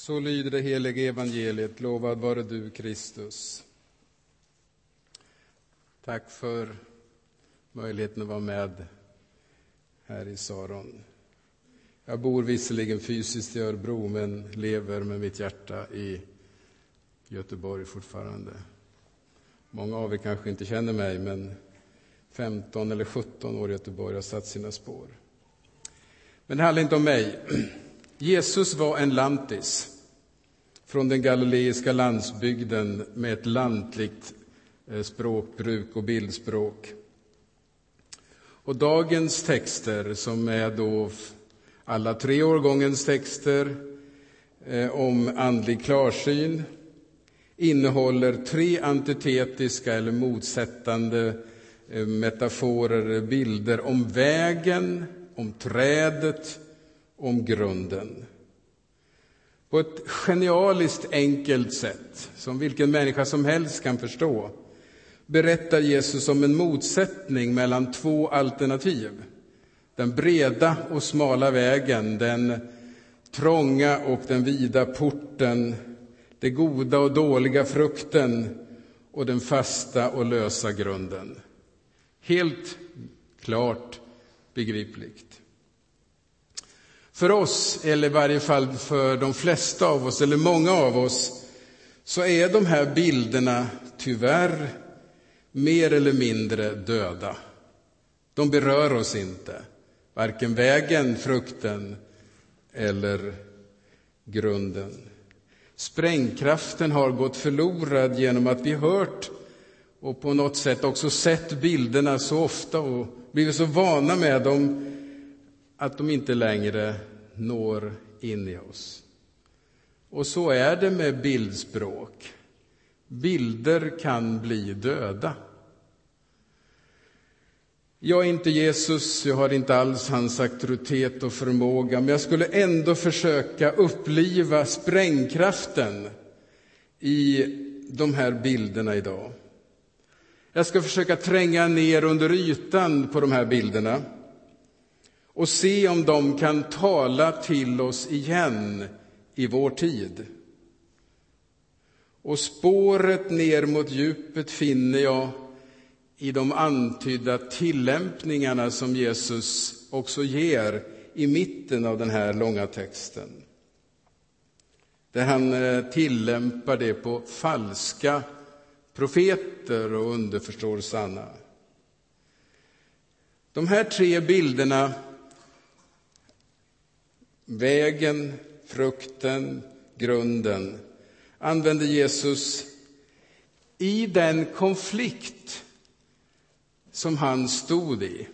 Så lyder det heliga evangeliet. Lovad vare du, Kristus. Tack för möjligheten att vara med här i Saron. Jag bor visserligen fysiskt i Örebro, men lever med mitt hjärta i Göteborg fortfarande. Många av er kanske inte känner mig, men 15 eller 17 år i Göteborg har satt sina spår. Men det handlar inte om mig. Jesus var en lantis från den galileiska landsbygden med ett lantligt eh, språkbruk och bildspråk. Och dagens texter, som är då alla tre årgångens texter eh, om andlig klarsyn, innehåller tre antitetiska eller motsättande eh, metaforer, bilder om vägen, om trädet, om grunden. På ett genialiskt enkelt sätt, som vilken människa som helst kan förstå, berättar Jesus om en motsättning mellan två alternativ. Den breda och smala vägen, den trånga och den vida porten, det goda och dåliga frukten och den fasta och lösa grunden. Helt klart begripligt. För oss, eller i varje fall för de flesta av oss, eller många av oss, så är de här bilderna tyvärr mer eller mindre döda. De berör oss inte, varken vägen, frukten eller grunden. Sprängkraften har gått förlorad genom att vi hört och på något sätt också sett bilderna så ofta och blivit så vana med dem att de inte längre når in i oss. Och så är det med bildspråk. Bilder kan bli döda. Jag är inte Jesus, jag har inte alls hans auktoritet och förmåga, men jag skulle ändå försöka uppliva sprängkraften i de här bilderna idag. Jag ska försöka tränga ner under ytan på de här bilderna och se om de kan tala till oss igen i vår tid. Och spåret ner mot djupet finner jag i de antydda tillämpningarna som Jesus också ger i mitten av den här långa texten. Där han eh, tillämpar det på falska profeter och underförstår sanna. De här tre bilderna Vägen, frukten, grunden använde Jesus i den konflikt som han stod i.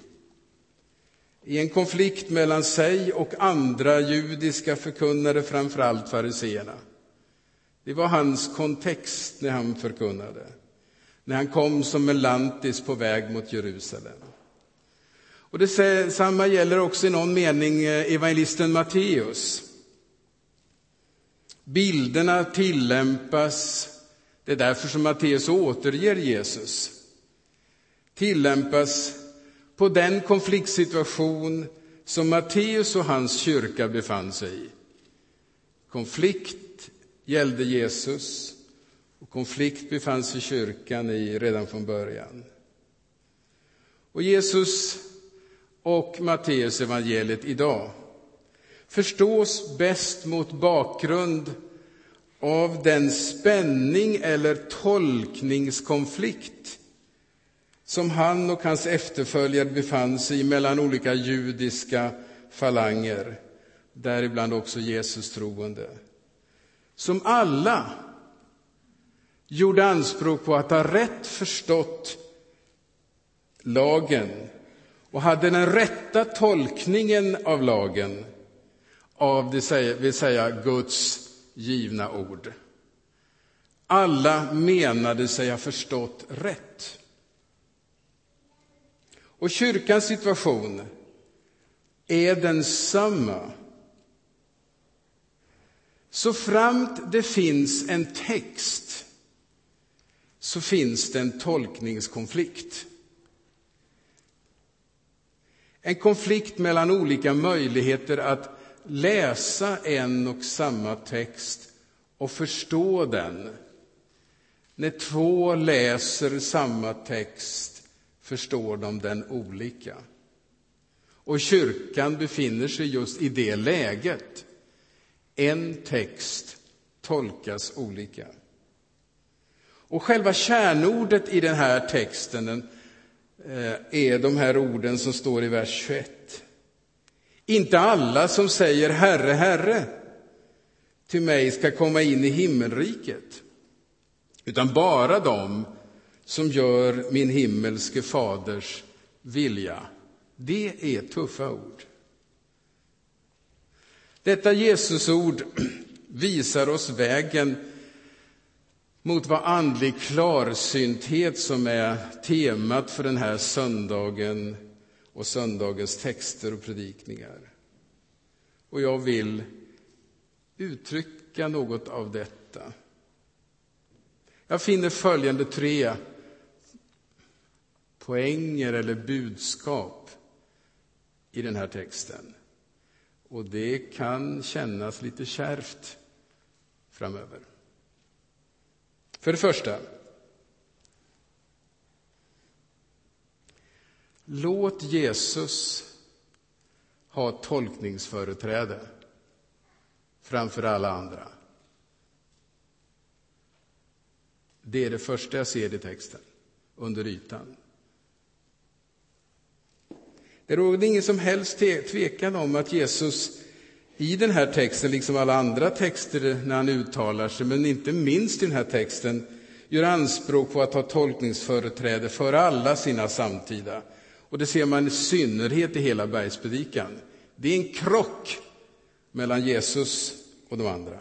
I en konflikt mellan sig och andra judiska förkunnare, framför allt fariseerna. Det var hans kontext när han förkunnade, när han kom som en lantis på väg mot Jerusalem. Och Detsamma gäller också i någon mening eh, evangelisten Matteus. Bilderna tillämpas, det är därför som Matteus återger Jesus, tillämpas på den konfliktsituation som Matteus och hans kyrka befann sig i. Konflikt gällde Jesus och konflikt befann sig kyrkan i redan från början. Och Jesus och Matteus evangeliet idag. Förstås bäst mot bakgrund av den spänning eller tolkningskonflikt som han och hans efterföljare befann sig i mellan olika judiska falanger, däribland också Jesus troende, som alla gjorde anspråk på att ha rätt förstått lagen och hade den rätta tolkningen av lagen, av det vill säga Guds givna ord. Alla menade sig ha förstått rätt. Och kyrkans situation är densamma. Så framt det finns en text så finns det en tolkningskonflikt. En konflikt mellan olika möjligheter att läsa en och samma text och förstå den. När två läser samma text förstår de den olika. Och kyrkan befinner sig just i det läget. En text tolkas olika. Och själva kärnordet i den här texten den Eh, är de här orden som står i vers 21. Inte alla som säger Herre, Herre till mig ska komma in i himmelriket, utan bara de som gör min himmelske faders vilja. Det är tuffa ord. Detta Jesusord visar oss vägen mot vad andlig klarsynthet som är temat för den här söndagen och söndagens texter och predikningar. Och jag vill uttrycka något av detta. Jag finner följande tre poänger eller budskap i den här texten. Och det kan kännas lite kärvt framöver. För det första. Låt Jesus ha tolkningsföreträde framför alla andra. Det är det första jag ser i texten, under ytan. Det råder ingen som helst tvekan om att Jesus i den här texten, liksom alla andra texter när han uttalar sig, men inte minst i den här texten, gör anspråk på att ha tolkningsföreträde för alla sina samtida. Och det ser man i synnerhet i hela bergspredikan. Det är en krock mellan Jesus och de andra.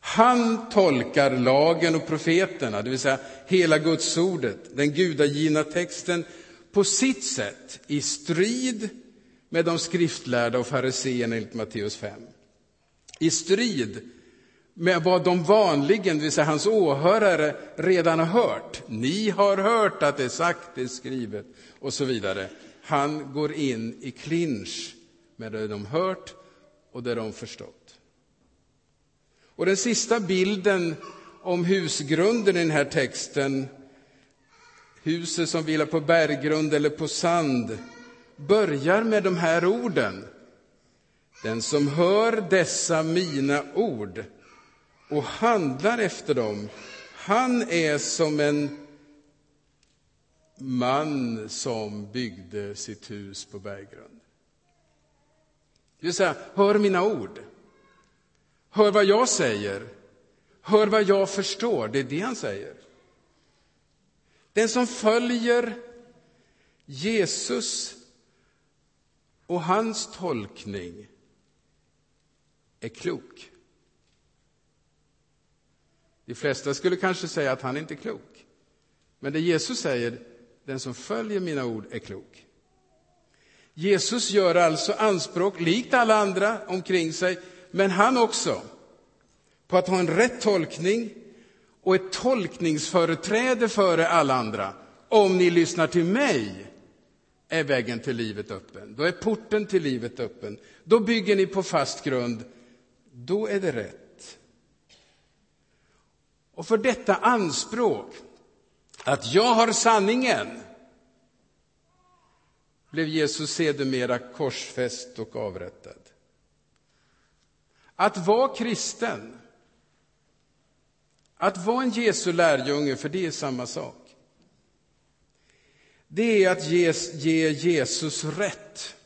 Han tolkar lagen och profeterna, det vill säga hela Gudsordet, den gudagivna texten, på sitt sätt i strid med de skriftlärda och fariseerna enligt Matteus 5. I strid med vad de vanligen, det vill säga hans åhörare, redan har hört. Ni har hört att det är sagt, det är skrivet och så vidare. Han går in i clinch med det de hört och det de förstått. Och den sista bilden om husgrunden i den här texten, huset som vilar på berggrund eller på sand, börjar med de här orden. Den som hör dessa mina ord och handlar efter dem, han är som en man som byggde sitt hus på berggrund. Det vill säga, hör mina ord. Hör vad jag säger. Hör vad jag förstår. Det är det han säger. Den som följer Jesus och hans tolkning är klok. De flesta skulle kanske säga att han inte är klok. Men det Jesus säger, den som följer mina ord är klok. Jesus gör alltså anspråk, likt alla andra omkring sig, men han också, på att ha en rätt tolkning och ett tolkningsföreträde före alla andra. Om ni lyssnar till mig är vägen till livet öppen. Då är porten till livet öppen. Då bygger ni på fast grund. Då är det rätt. Och för detta anspråk, att jag har sanningen, blev Jesus sedermera korsfäst och avrättad. Att vara kristen, att vara en Jesu lärjunge, för det är samma sak det är att ge, ge Jesus rätt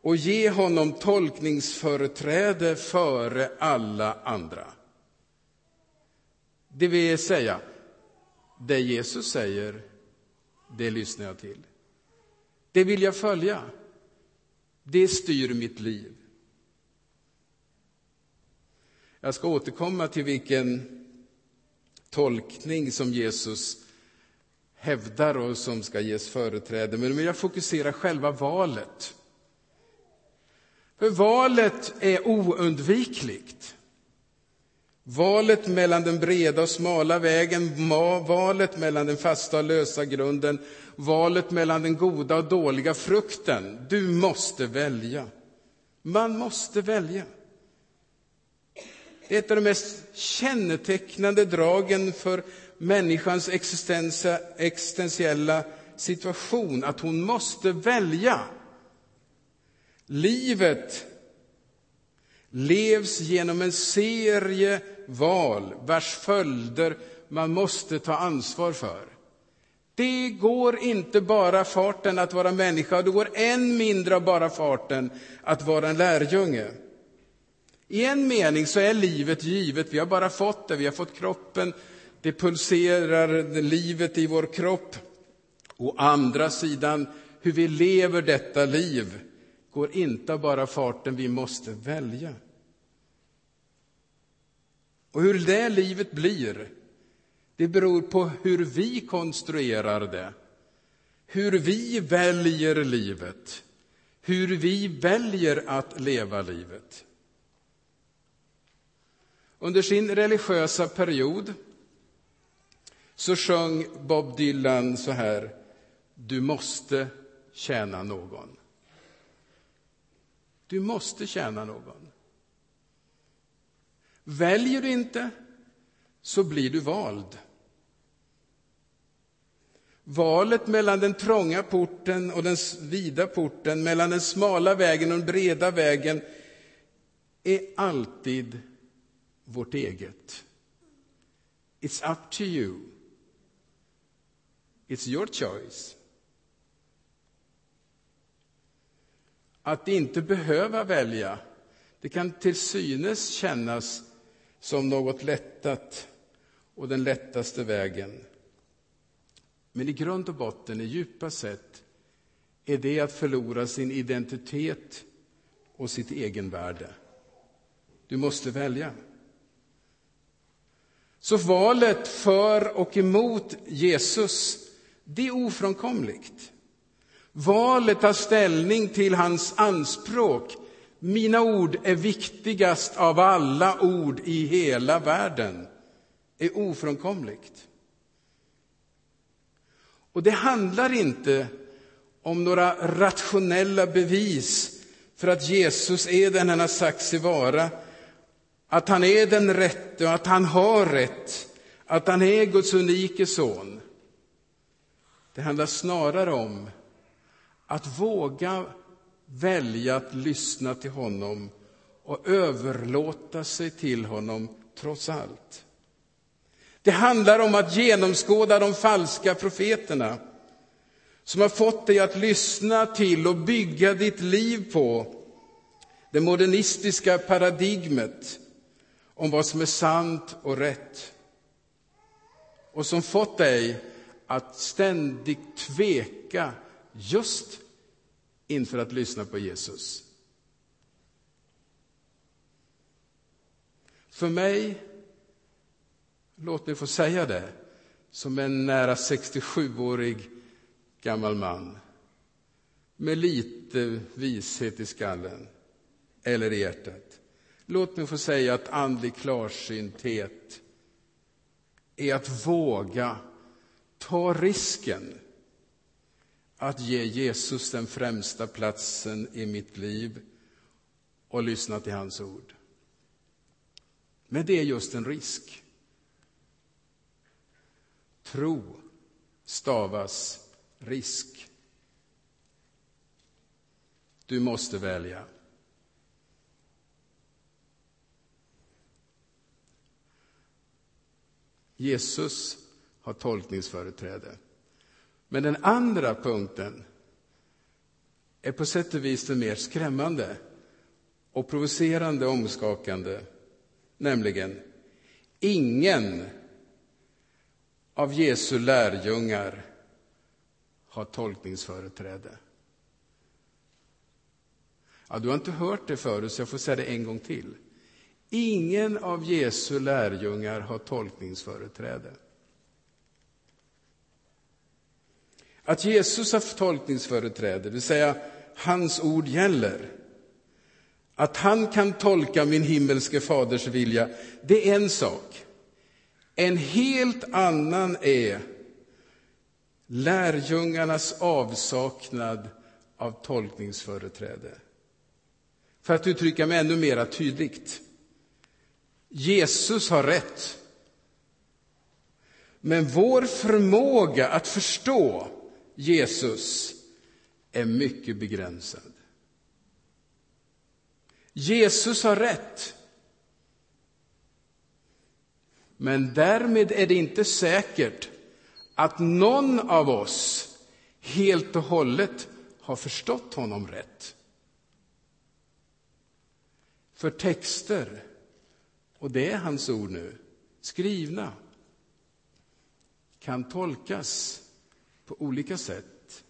och ge honom tolkningsföreträde före alla andra. Det vill säga, det Jesus säger, det lyssnar jag till. Det vill jag följa. Det styr mitt liv. Jag ska återkomma till vilken tolkning som Jesus hävdar och som ska ges företräde. Men nu vill jag fokusera själva valet. För valet är oundvikligt. Valet mellan den breda och smala vägen, valet mellan den fasta och lösa grunden, valet mellan den goda och dåliga frukten. Du måste välja. Man måste välja. Det är ett av de mest kännetecknande dragen för människans existentiella situation, att hon måste välja. Livet levs genom en serie val vars följder man måste ta ansvar för. Det går inte bara farten att vara människa, och det går än mindre bara farten att vara en lärjunge. I en mening så är livet givet, vi har bara fått det, vi har fått kroppen, det pulserar livet i vår kropp. Å andra sidan, hur vi lever detta liv går inte bara farten, vi måste välja. Och hur det livet blir, det beror på hur vi konstruerar det. Hur vi väljer livet. Hur vi väljer att leva livet. Under sin religiösa period så sjöng Bob Dylan så här. Du måste tjäna någon. Du måste tjäna någon. Väljer du inte, så blir du vald. Valet mellan den trånga porten och den vida porten, mellan den smala vägen och den breda vägen, är alltid vårt eget. It's up to you. It's your choice. Att inte behöva välja, det kan till synes kännas som något lättat och den lättaste vägen. Men i grund och botten, i djupa sätt, är det att förlora sin identitet och sitt egenvärde. Du måste välja. Så valet för och emot Jesus, det är ofrånkomligt. Valet tar ställning till hans anspråk. Mina ord är viktigast av alla ord i hela världen, är ofrånkomligt. Och det handlar inte om några rationella bevis för att Jesus är den han har sagt sig vara, att han är den rätte och att han har rätt, att han är Guds unike son. Det handlar snarare om att våga välja att lyssna till honom och överlåta sig till honom trots allt. Det handlar om att genomskåda de falska profeterna som har fått dig att lyssna till och bygga ditt liv på det modernistiska paradigmet om vad som är sant och rätt och som fått dig att ständigt tveka just inför att lyssna på Jesus. För mig Låt mig få säga det som en nära 67-årig gammal man med lite vishet i skallen eller i hjärtat. Låt mig få säga att andlig klarsynthet är att våga ta risken att ge Jesus den främsta platsen i mitt liv och lyssna till hans ord. Men det är just en risk. Tro stavas risk. Du måste välja. Jesus har tolkningsföreträde. Men den andra punkten är på sätt och vis den mer skrämmande och provocerande och omskakande. Nämligen, ingen av Jesu lärjungar har tolkningsföreträde. Ja, du har inte hört det förut, så jag får säga det en gång till. Ingen av Jesu lärjungar har tolkningsföreträde. Att Jesus har tolkningsföreträde, det vill säga hans ord gäller. Att han kan tolka min himmelske faders vilja, det är en sak. En helt annan är lärjungarnas avsaknad av tolkningsföreträde. För att uttrycka mig ännu mer tydligt. Jesus har rätt. Men vår förmåga att förstå Jesus är mycket begränsad. Jesus har rätt. Men därmed är det inte säkert att någon av oss helt och hållet har förstått honom rätt. För texter, och det är hans ord nu, skrivna, kan tolkas på olika sätt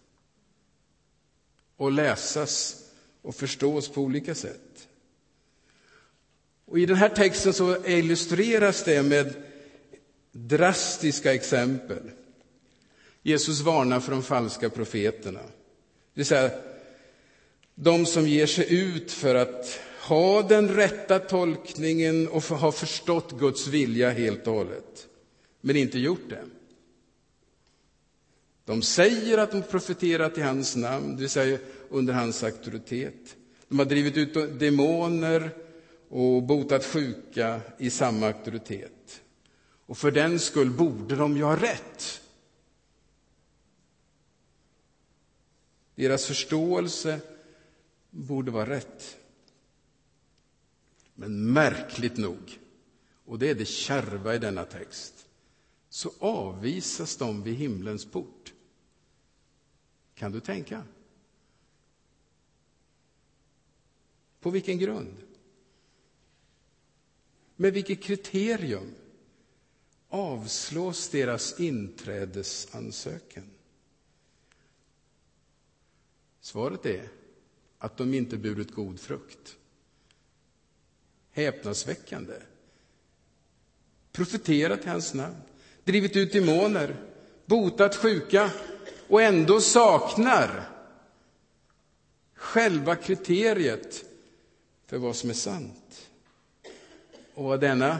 och läsas och förstås på olika sätt. Och I den här texten så illustreras det med drastiska exempel. Jesus varnar för de falska profeterna. Det vill säga, de som ger sig ut för att ha den rätta tolkningen och ha förstått Guds vilja helt och hållet, men inte gjort det. De säger att de profeterat i hans namn, det vill säga under hans auktoritet. De har drivit ut demoner och botat sjuka i samma auktoritet. Och för den skull borde de ju ha rätt. Deras förståelse borde vara rätt. Men märkligt nog, och det är det kärva i denna text, så avvisas de vid himlens port. Kan du tänka? På vilken grund? Med vilket kriterium avslås deras inträdesansökan? Svaret är att de inte burit god frukt. Häpnadsväckande. Profeterat i hans namn, drivit ut demoner, botat sjuka och ändå saknar själva kriteriet för vad som är sant. Och vad denna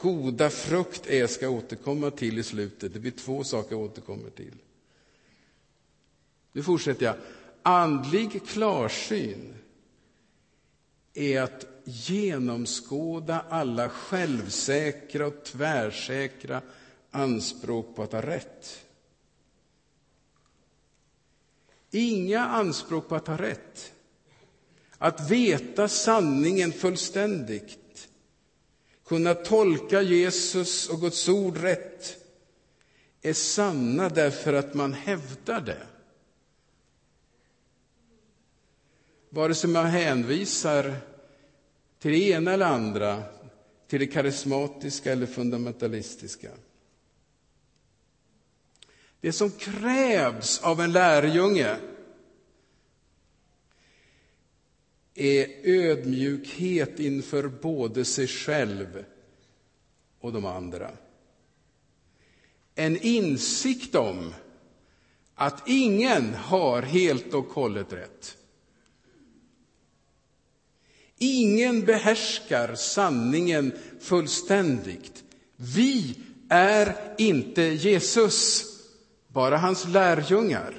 goda frukt är ska jag återkomma till i slutet. Det blir två saker jag återkommer till. Nu fortsätter jag. Andlig klarsyn är att genomskåda alla självsäkra och tvärsäkra anspråk på att ha rätt. Inga anspråk på att ha rätt. Att veta sanningen fullständigt. Kunna tolka Jesus och Guds ord rätt är sanna därför att man hävdar det. Vare sig man hänvisar till det ena eller andra, till det karismatiska eller fundamentalistiska. Det som krävs av en lärjunge är ödmjukhet inför både sig själv och de andra. En insikt om att ingen har helt och hållet rätt. Ingen behärskar sanningen fullständigt. Vi är inte Jesus, bara hans lärjungar.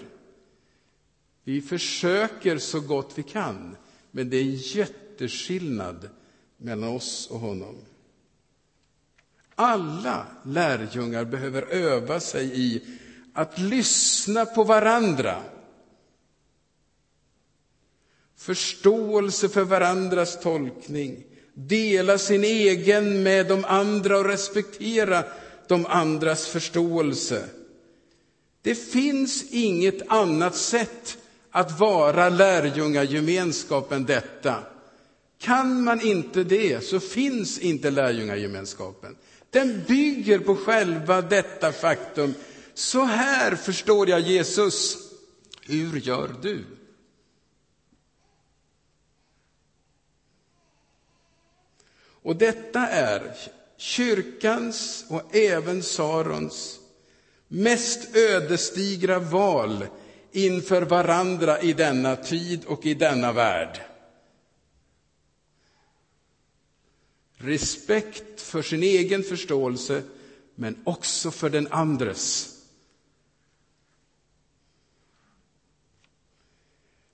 Vi försöker så gott vi kan, men det är en jätteskillnad mellan oss och honom. Alla lärjungar behöver öva sig i att lyssna på varandra förståelse för varandras tolkning, dela sin egen med de andra och respektera de andras förståelse. Det finns inget annat sätt att vara lärjungagemenskap än detta. Kan man inte det, så finns inte lärjungagemenskapen. Den bygger på själva detta faktum. Så här förstår jag Jesus. Hur gör du? Och detta är kyrkans och även Sarons mest ödesdigra val inför varandra i denna tid och i denna värld. Respekt för sin egen förståelse, men också för den andres.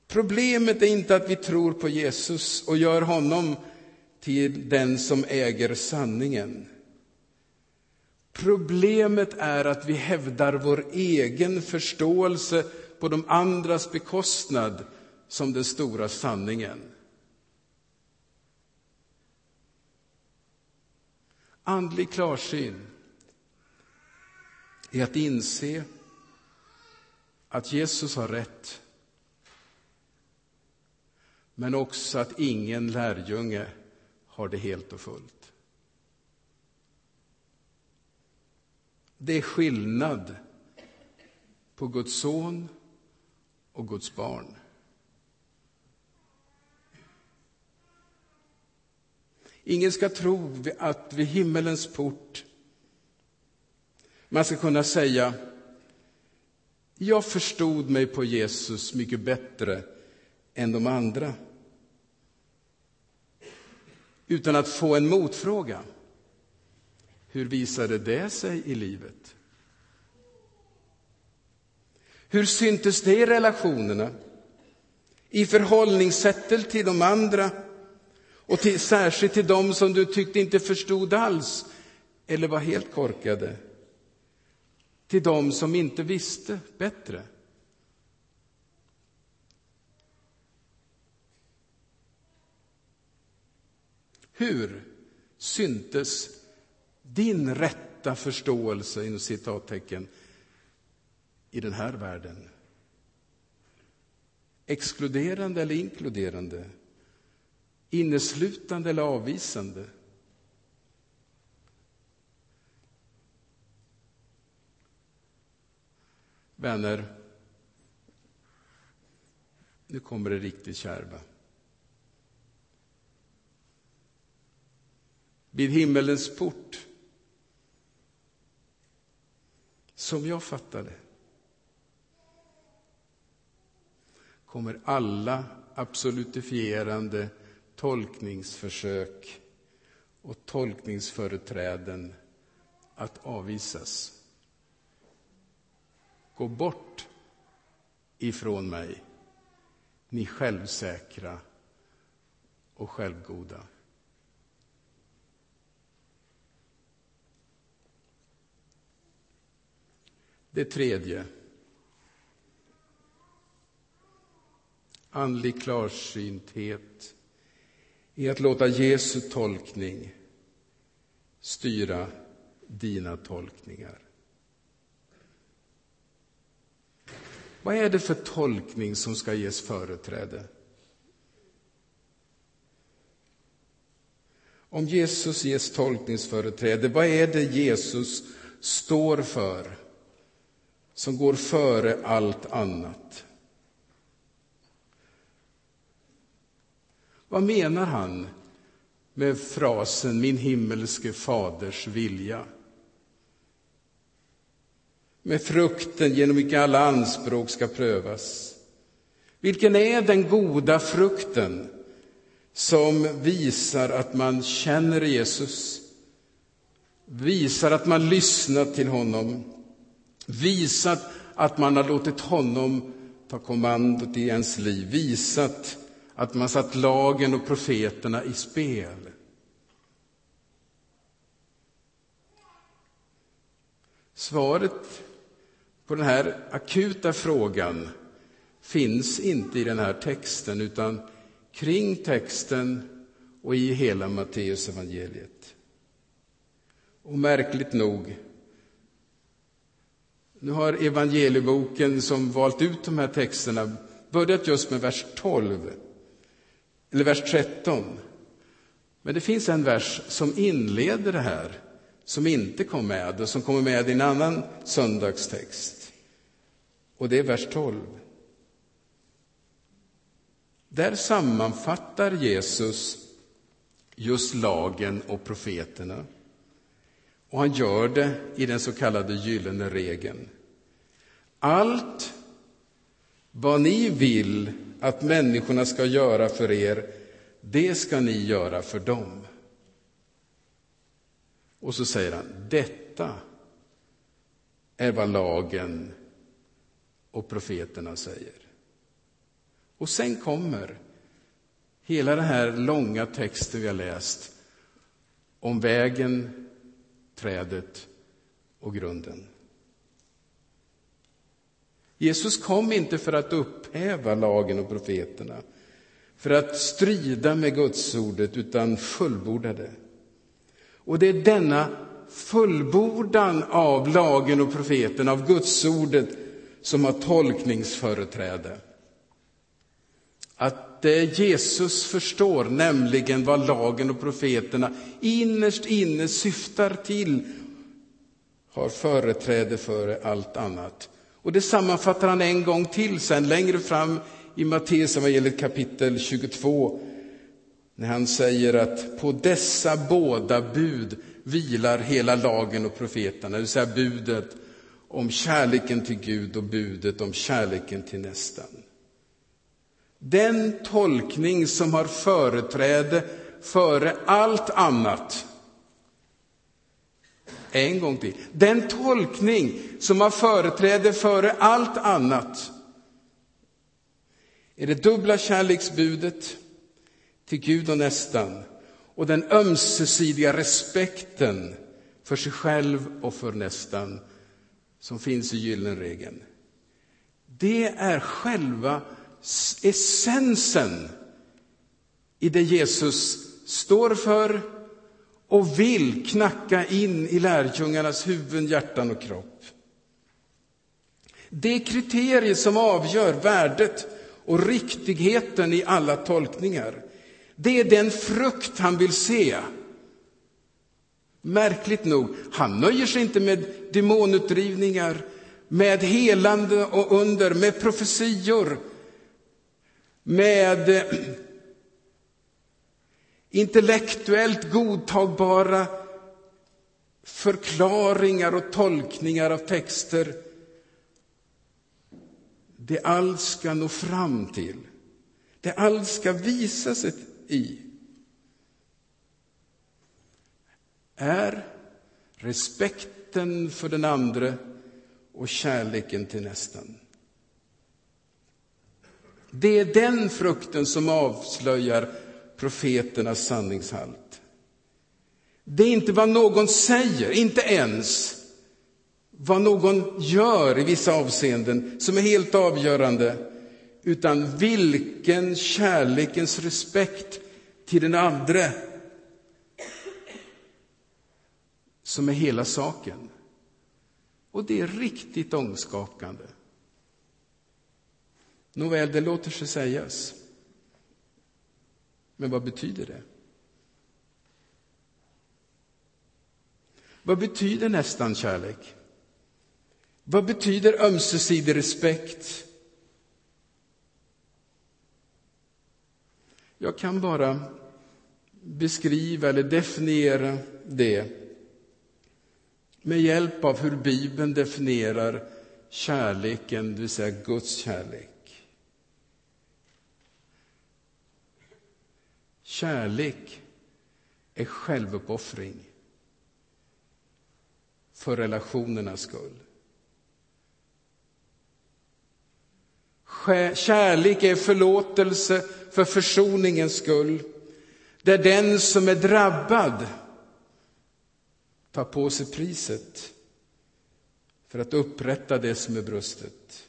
Problemet är inte att vi tror på Jesus och gör honom till den som äger sanningen. Problemet är att vi hävdar vår egen förståelse på de andras bekostnad som den stora sanningen. Andlig klarsyn är att inse att Jesus har rätt men också att ingen lärjunge har det helt och fullt. Det är skillnad på Guds son och Guds barn. Ingen ska tro att vid himmelens port man ska kunna säga jag förstod mig på Jesus mycket bättre än de andra. Utan att få en motfråga. Hur visade det sig i livet? Hur syntes det i relationerna? I förhållningssättet till de andra och till, särskilt till dem som du tyckte inte förstod alls eller var helt korkade? Till dem som inte visste bättre? Hur syntes din rätta förståelse, inom citattecken, i den här världen? Exkluderande eller inkluderande? Inneslutande eller avvisande? Vänner, nu kommer det riktigt kärva. vid himmelens port. Som jag fattar det kommer alla absolutifierande tolkningsförsök och tolkningsföreträden att avvisas. Gå bort ifrån mig, ni självsäkra och självgoda. Det tredje. Andlig klarsynthet är att låta Jesu tolkning styra dina tolkningar. Vad är det för tolkning som ska ges företräde? Om Jesus ges tolkningsföreträde, vad är det Jesus står för? Som går före allt annat. Vad menar han med frasen min himmelske faders vilja? Med frukten genom vilken alla anspråk ska prövas. Vilken är den goda frukten som visar att man känner Jesus, visar att man lyssnar till honom, Visat att man har låtit honom ta kommandot i ens liv. Visat att man satt lagen och profeterna i spel. Svaret på den här akuta frågan finns inte i den här texten utan kring texten och i hela Matteusevangeliet. Och märkligt nog nu har evangelieboken som valt ut de här texterna börjat just med vers 12, eller vers 13. Men det finns en vers som inleder det här, som inte kom med och som kommer med i en annan söndagstext. Och det är vers 12. Där sammanfattar Jesus just lagen och profeterna. Och han gör det i den så kallade gyllene regeln. Allt vad ni vill att människorna ska göra för er, det ska ni göra för dem. Och så säger han, detta är vad lagen och profeterna säger. Och sen kommer hela den här långa texten vi har läst om vägen, trädet och grunden. Jesus kom inte för att upphäva lagen och profeterna, för att strida med Gudsordet, utan fullborda det. Och det är denna fullbordan av lagen och profeterna, av Gudsordet, som har tolkningsföreträde. Att det Jesus förstår, nämligen vad lagen och profeterna innerst inne syftar till, har företräde före allt annat. Och det sammanfattar han en gång till sen längre fram i Matteus evangeliet kapitel 22. När han säger att på dessa båda bud vilar hela lagen och profeterna, det vill säga budet om kärleken till Gud och budet om kärleken till nästan. Den tolkning som har företräde före allt annat en gång till. Den tolkning som har företräde före allt annat är det dubbla kärleksbudet till Gud och nästan och den ömsesidiga respekten för sig själv och för nästan som finns i gyllenregeln. Det är själva essensen i det Jesus står för och vill knacka in i lärjungarnas huvuden, hjärtan och kropp. Det kriterier som avgör värdet och riktigheten i alla tolkningar, det är den frukt han vill se. Märkligt nog, han nöjer sig inte med demonutdrivningar, med helande och under, med profetior, med eh, intellektuellt godtagbara förklaringar och tolkningar av texter. Det allt ska nå fram till, det allt ska visa sig i. Är respekten för den andre och kärleken till nästan. Det är den frukten som avslöjar profeternas sanningshalt. Det är inte vad någon säger, inte ens vad någon gör i vissa avseenden som är helt avgörande, utan vilken kärlekens respekt till den andre som är hela saken. Och det är riktigt ångskakande. Nåväl, det låter sig sägas. Men vad betyder det? Vad betyder nästan kärlek? Vad betyder ömsesidig respekt? Jag kan bara beskriva eller definiera det med hjälp av hur Bibeln definierar kärleken, det vill säga Guds kärlek. Kärlek är självuppoffring för relationernas skull. Kärlek är förlåtelse för försoningens skull. Där den som är drabbad tar på sig priset för att upprätta det som är brustet.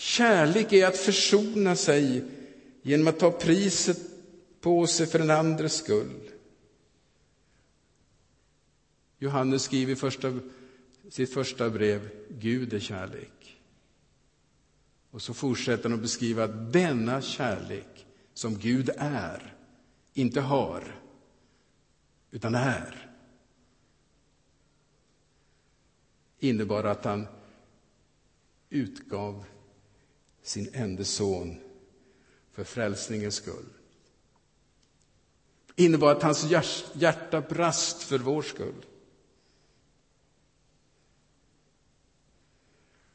Kärlek är att försona sig genom att ta priset på sig för den andres skull. Johannes skriver i första, sitt första brev, Gud är kärlek. Och så fortsätter han att beskriva att denna kärlek som Gud är, inte har, utan är, innebar att han utgav sin enda son för frälsningens skull. Innebar att hans hjärta brast för vår skull.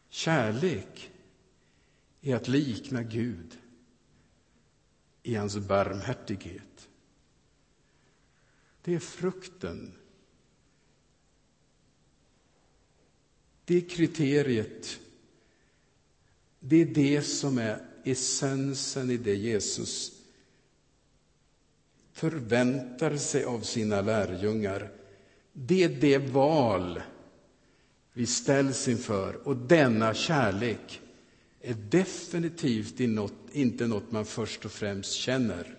Kärlek är att likna Gud i hans barmhärtighet. Det är frukten. Det är kriteriet det är det som är essensen i det Jesus förväntar sig av sina lärjungar. Det är det val vi ställs inför. Och denna kärlek är definitivt inte något man först och främst känner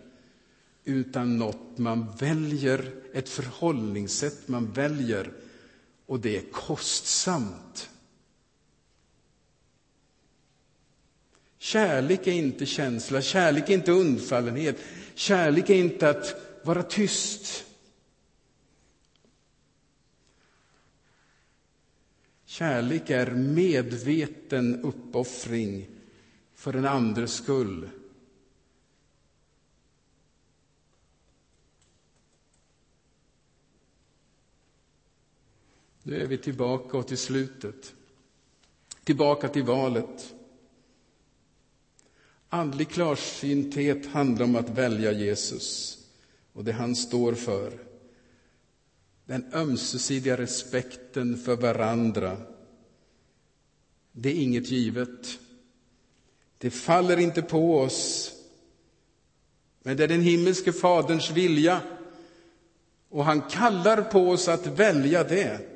utan något man väljer, ett förhållningssätt man väljer, och det är kostsamt. Kärlek är inte känsla, kärlek är inte undfallenhet, kärlek är inte att vara tyst. Kärlek är medveten uppoffring för den andres skull. Nu är vi tillbaka och till slutet. Tillbaka till valet. Andlig klarsynthet handlar om att välja Jesus och det han står för. Den ömsesidiga respekten för varandra. Det är inget givet. Det faller inte på oss. Men det är den himmelske Faderns vilja och han kallar på oss att välja det.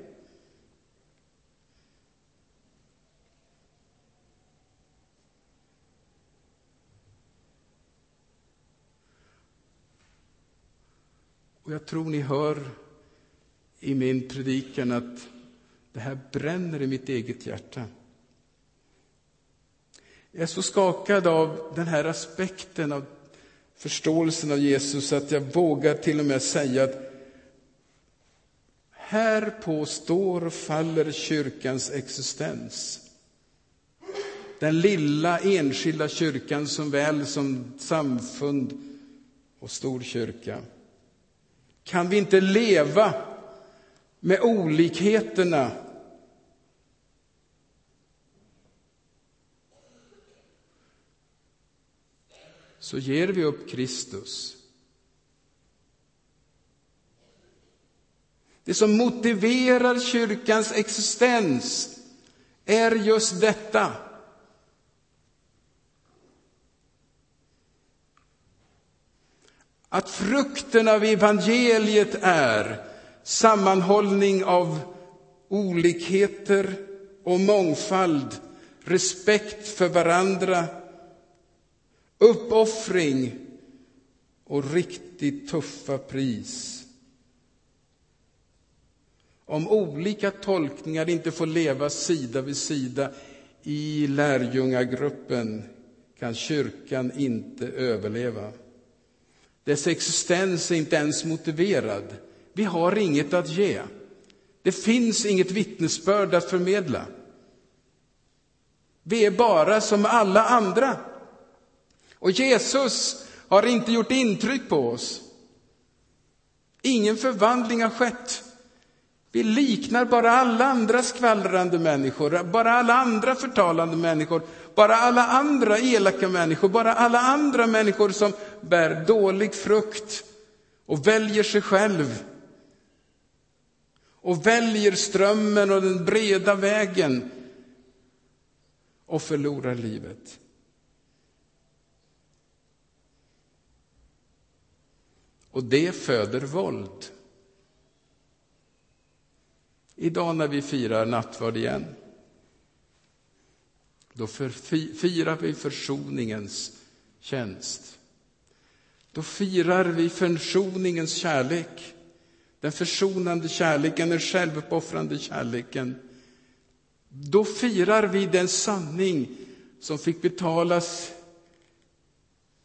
Och jag tror ni hör i min predikan att det här bränner i mitt eget hjärta. Jag är så skakad av den här aspekten av förståelsen av Jesus att jag vågar till och med säga att här på står och faller kyrkans existens. Den lilla enskilda kyrkan som väl som samfund och stor kyrka. Kan vi inte leva med olikheterna så ger vi upp Kristus. Det som motiverar kyrkans existens är just detta. Att frukten av evangeliet är sammanhållning av olikheter och mångfald, respekt för varandra, uppoffring och riktigt tuffa pris. Om olika tolkningar inte får leva sida vid sida i lärjungagruppen kan kyrkan inte överleva. Dess existens är inte ens motiverad. Vi har inget att ge. Det finns inget vittnesbörd att förmedla. Vi är bara som alla andra. Och Jesus har inte gjort intryck på oss. Ingen förvandling har skett. Vi liknar bara alla andra skvallrande människor, bara alla andra förtalande människor, bara alla andra elaka människor, bara alla andra människor som bär dålig frukt och väljer sig själv och väljer strömmen och den breda vägen och förlorar livet. Och det föder våld. Idag när vi firar nattvard igen, då firar vi försoningens tjänst. Då firar vi försoningens kärlek, den försonande kärleken, den självuppoffrande kärleken. Då firar vi den sanning som fick betalas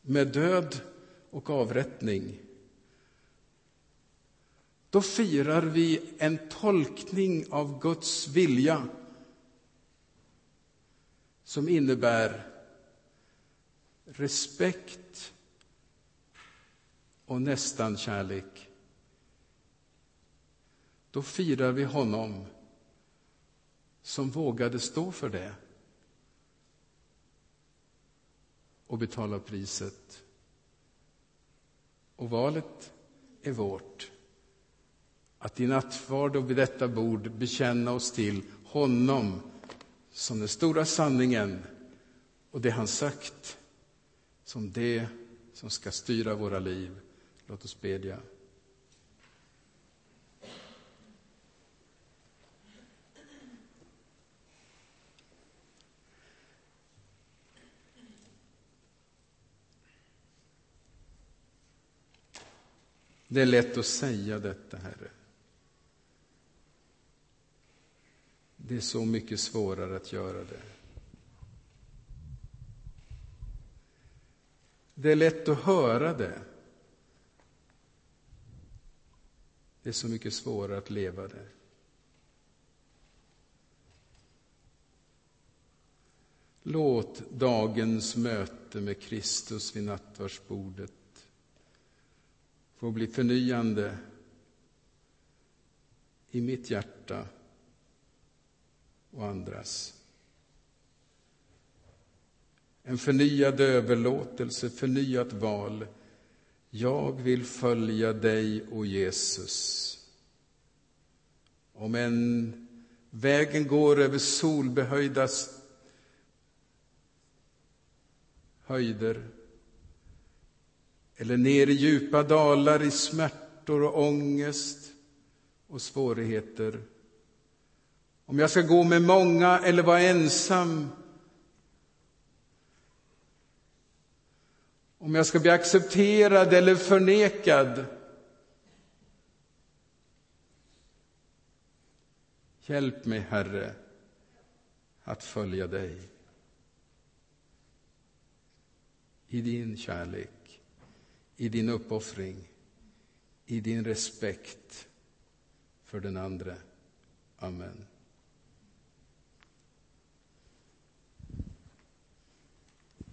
med död och avrättning. Då firar vi en tolkning av Guds vilja som innebär respekt och nästan kärlek. Då firar vi honom som vågade stå för det och betala priset. Och valet är vårt att i nattvard och vid detta bord bekänna oss till honom som den stora sanningen och det han sagt som det som ska styra våra liv. Låt oss bedja. Det är lätt att säga detta, Herre. Det är så mycket svårare att göra det. Det är lätt att höra det. Det är så mycket svårare att leva det. Låt dagens möte med Kristus vid nattvardsbordet få bli förnyande i mitt hjärta och andras. En förnyad överlåtelse, förnyat val. Jag vill följa dig, o Jesus. Om en vägen går över solbehöjda höjder eller ner i djupa dalar i smärtor och ångest och svårigheter. Om jag ska gå med många eller vara ensam. Om jag ska bli accepterad eller förnekad. Hjälp mig, Herre, att följa dig i din kärlek i din uppoffring, i din respekt för den andra. Amen.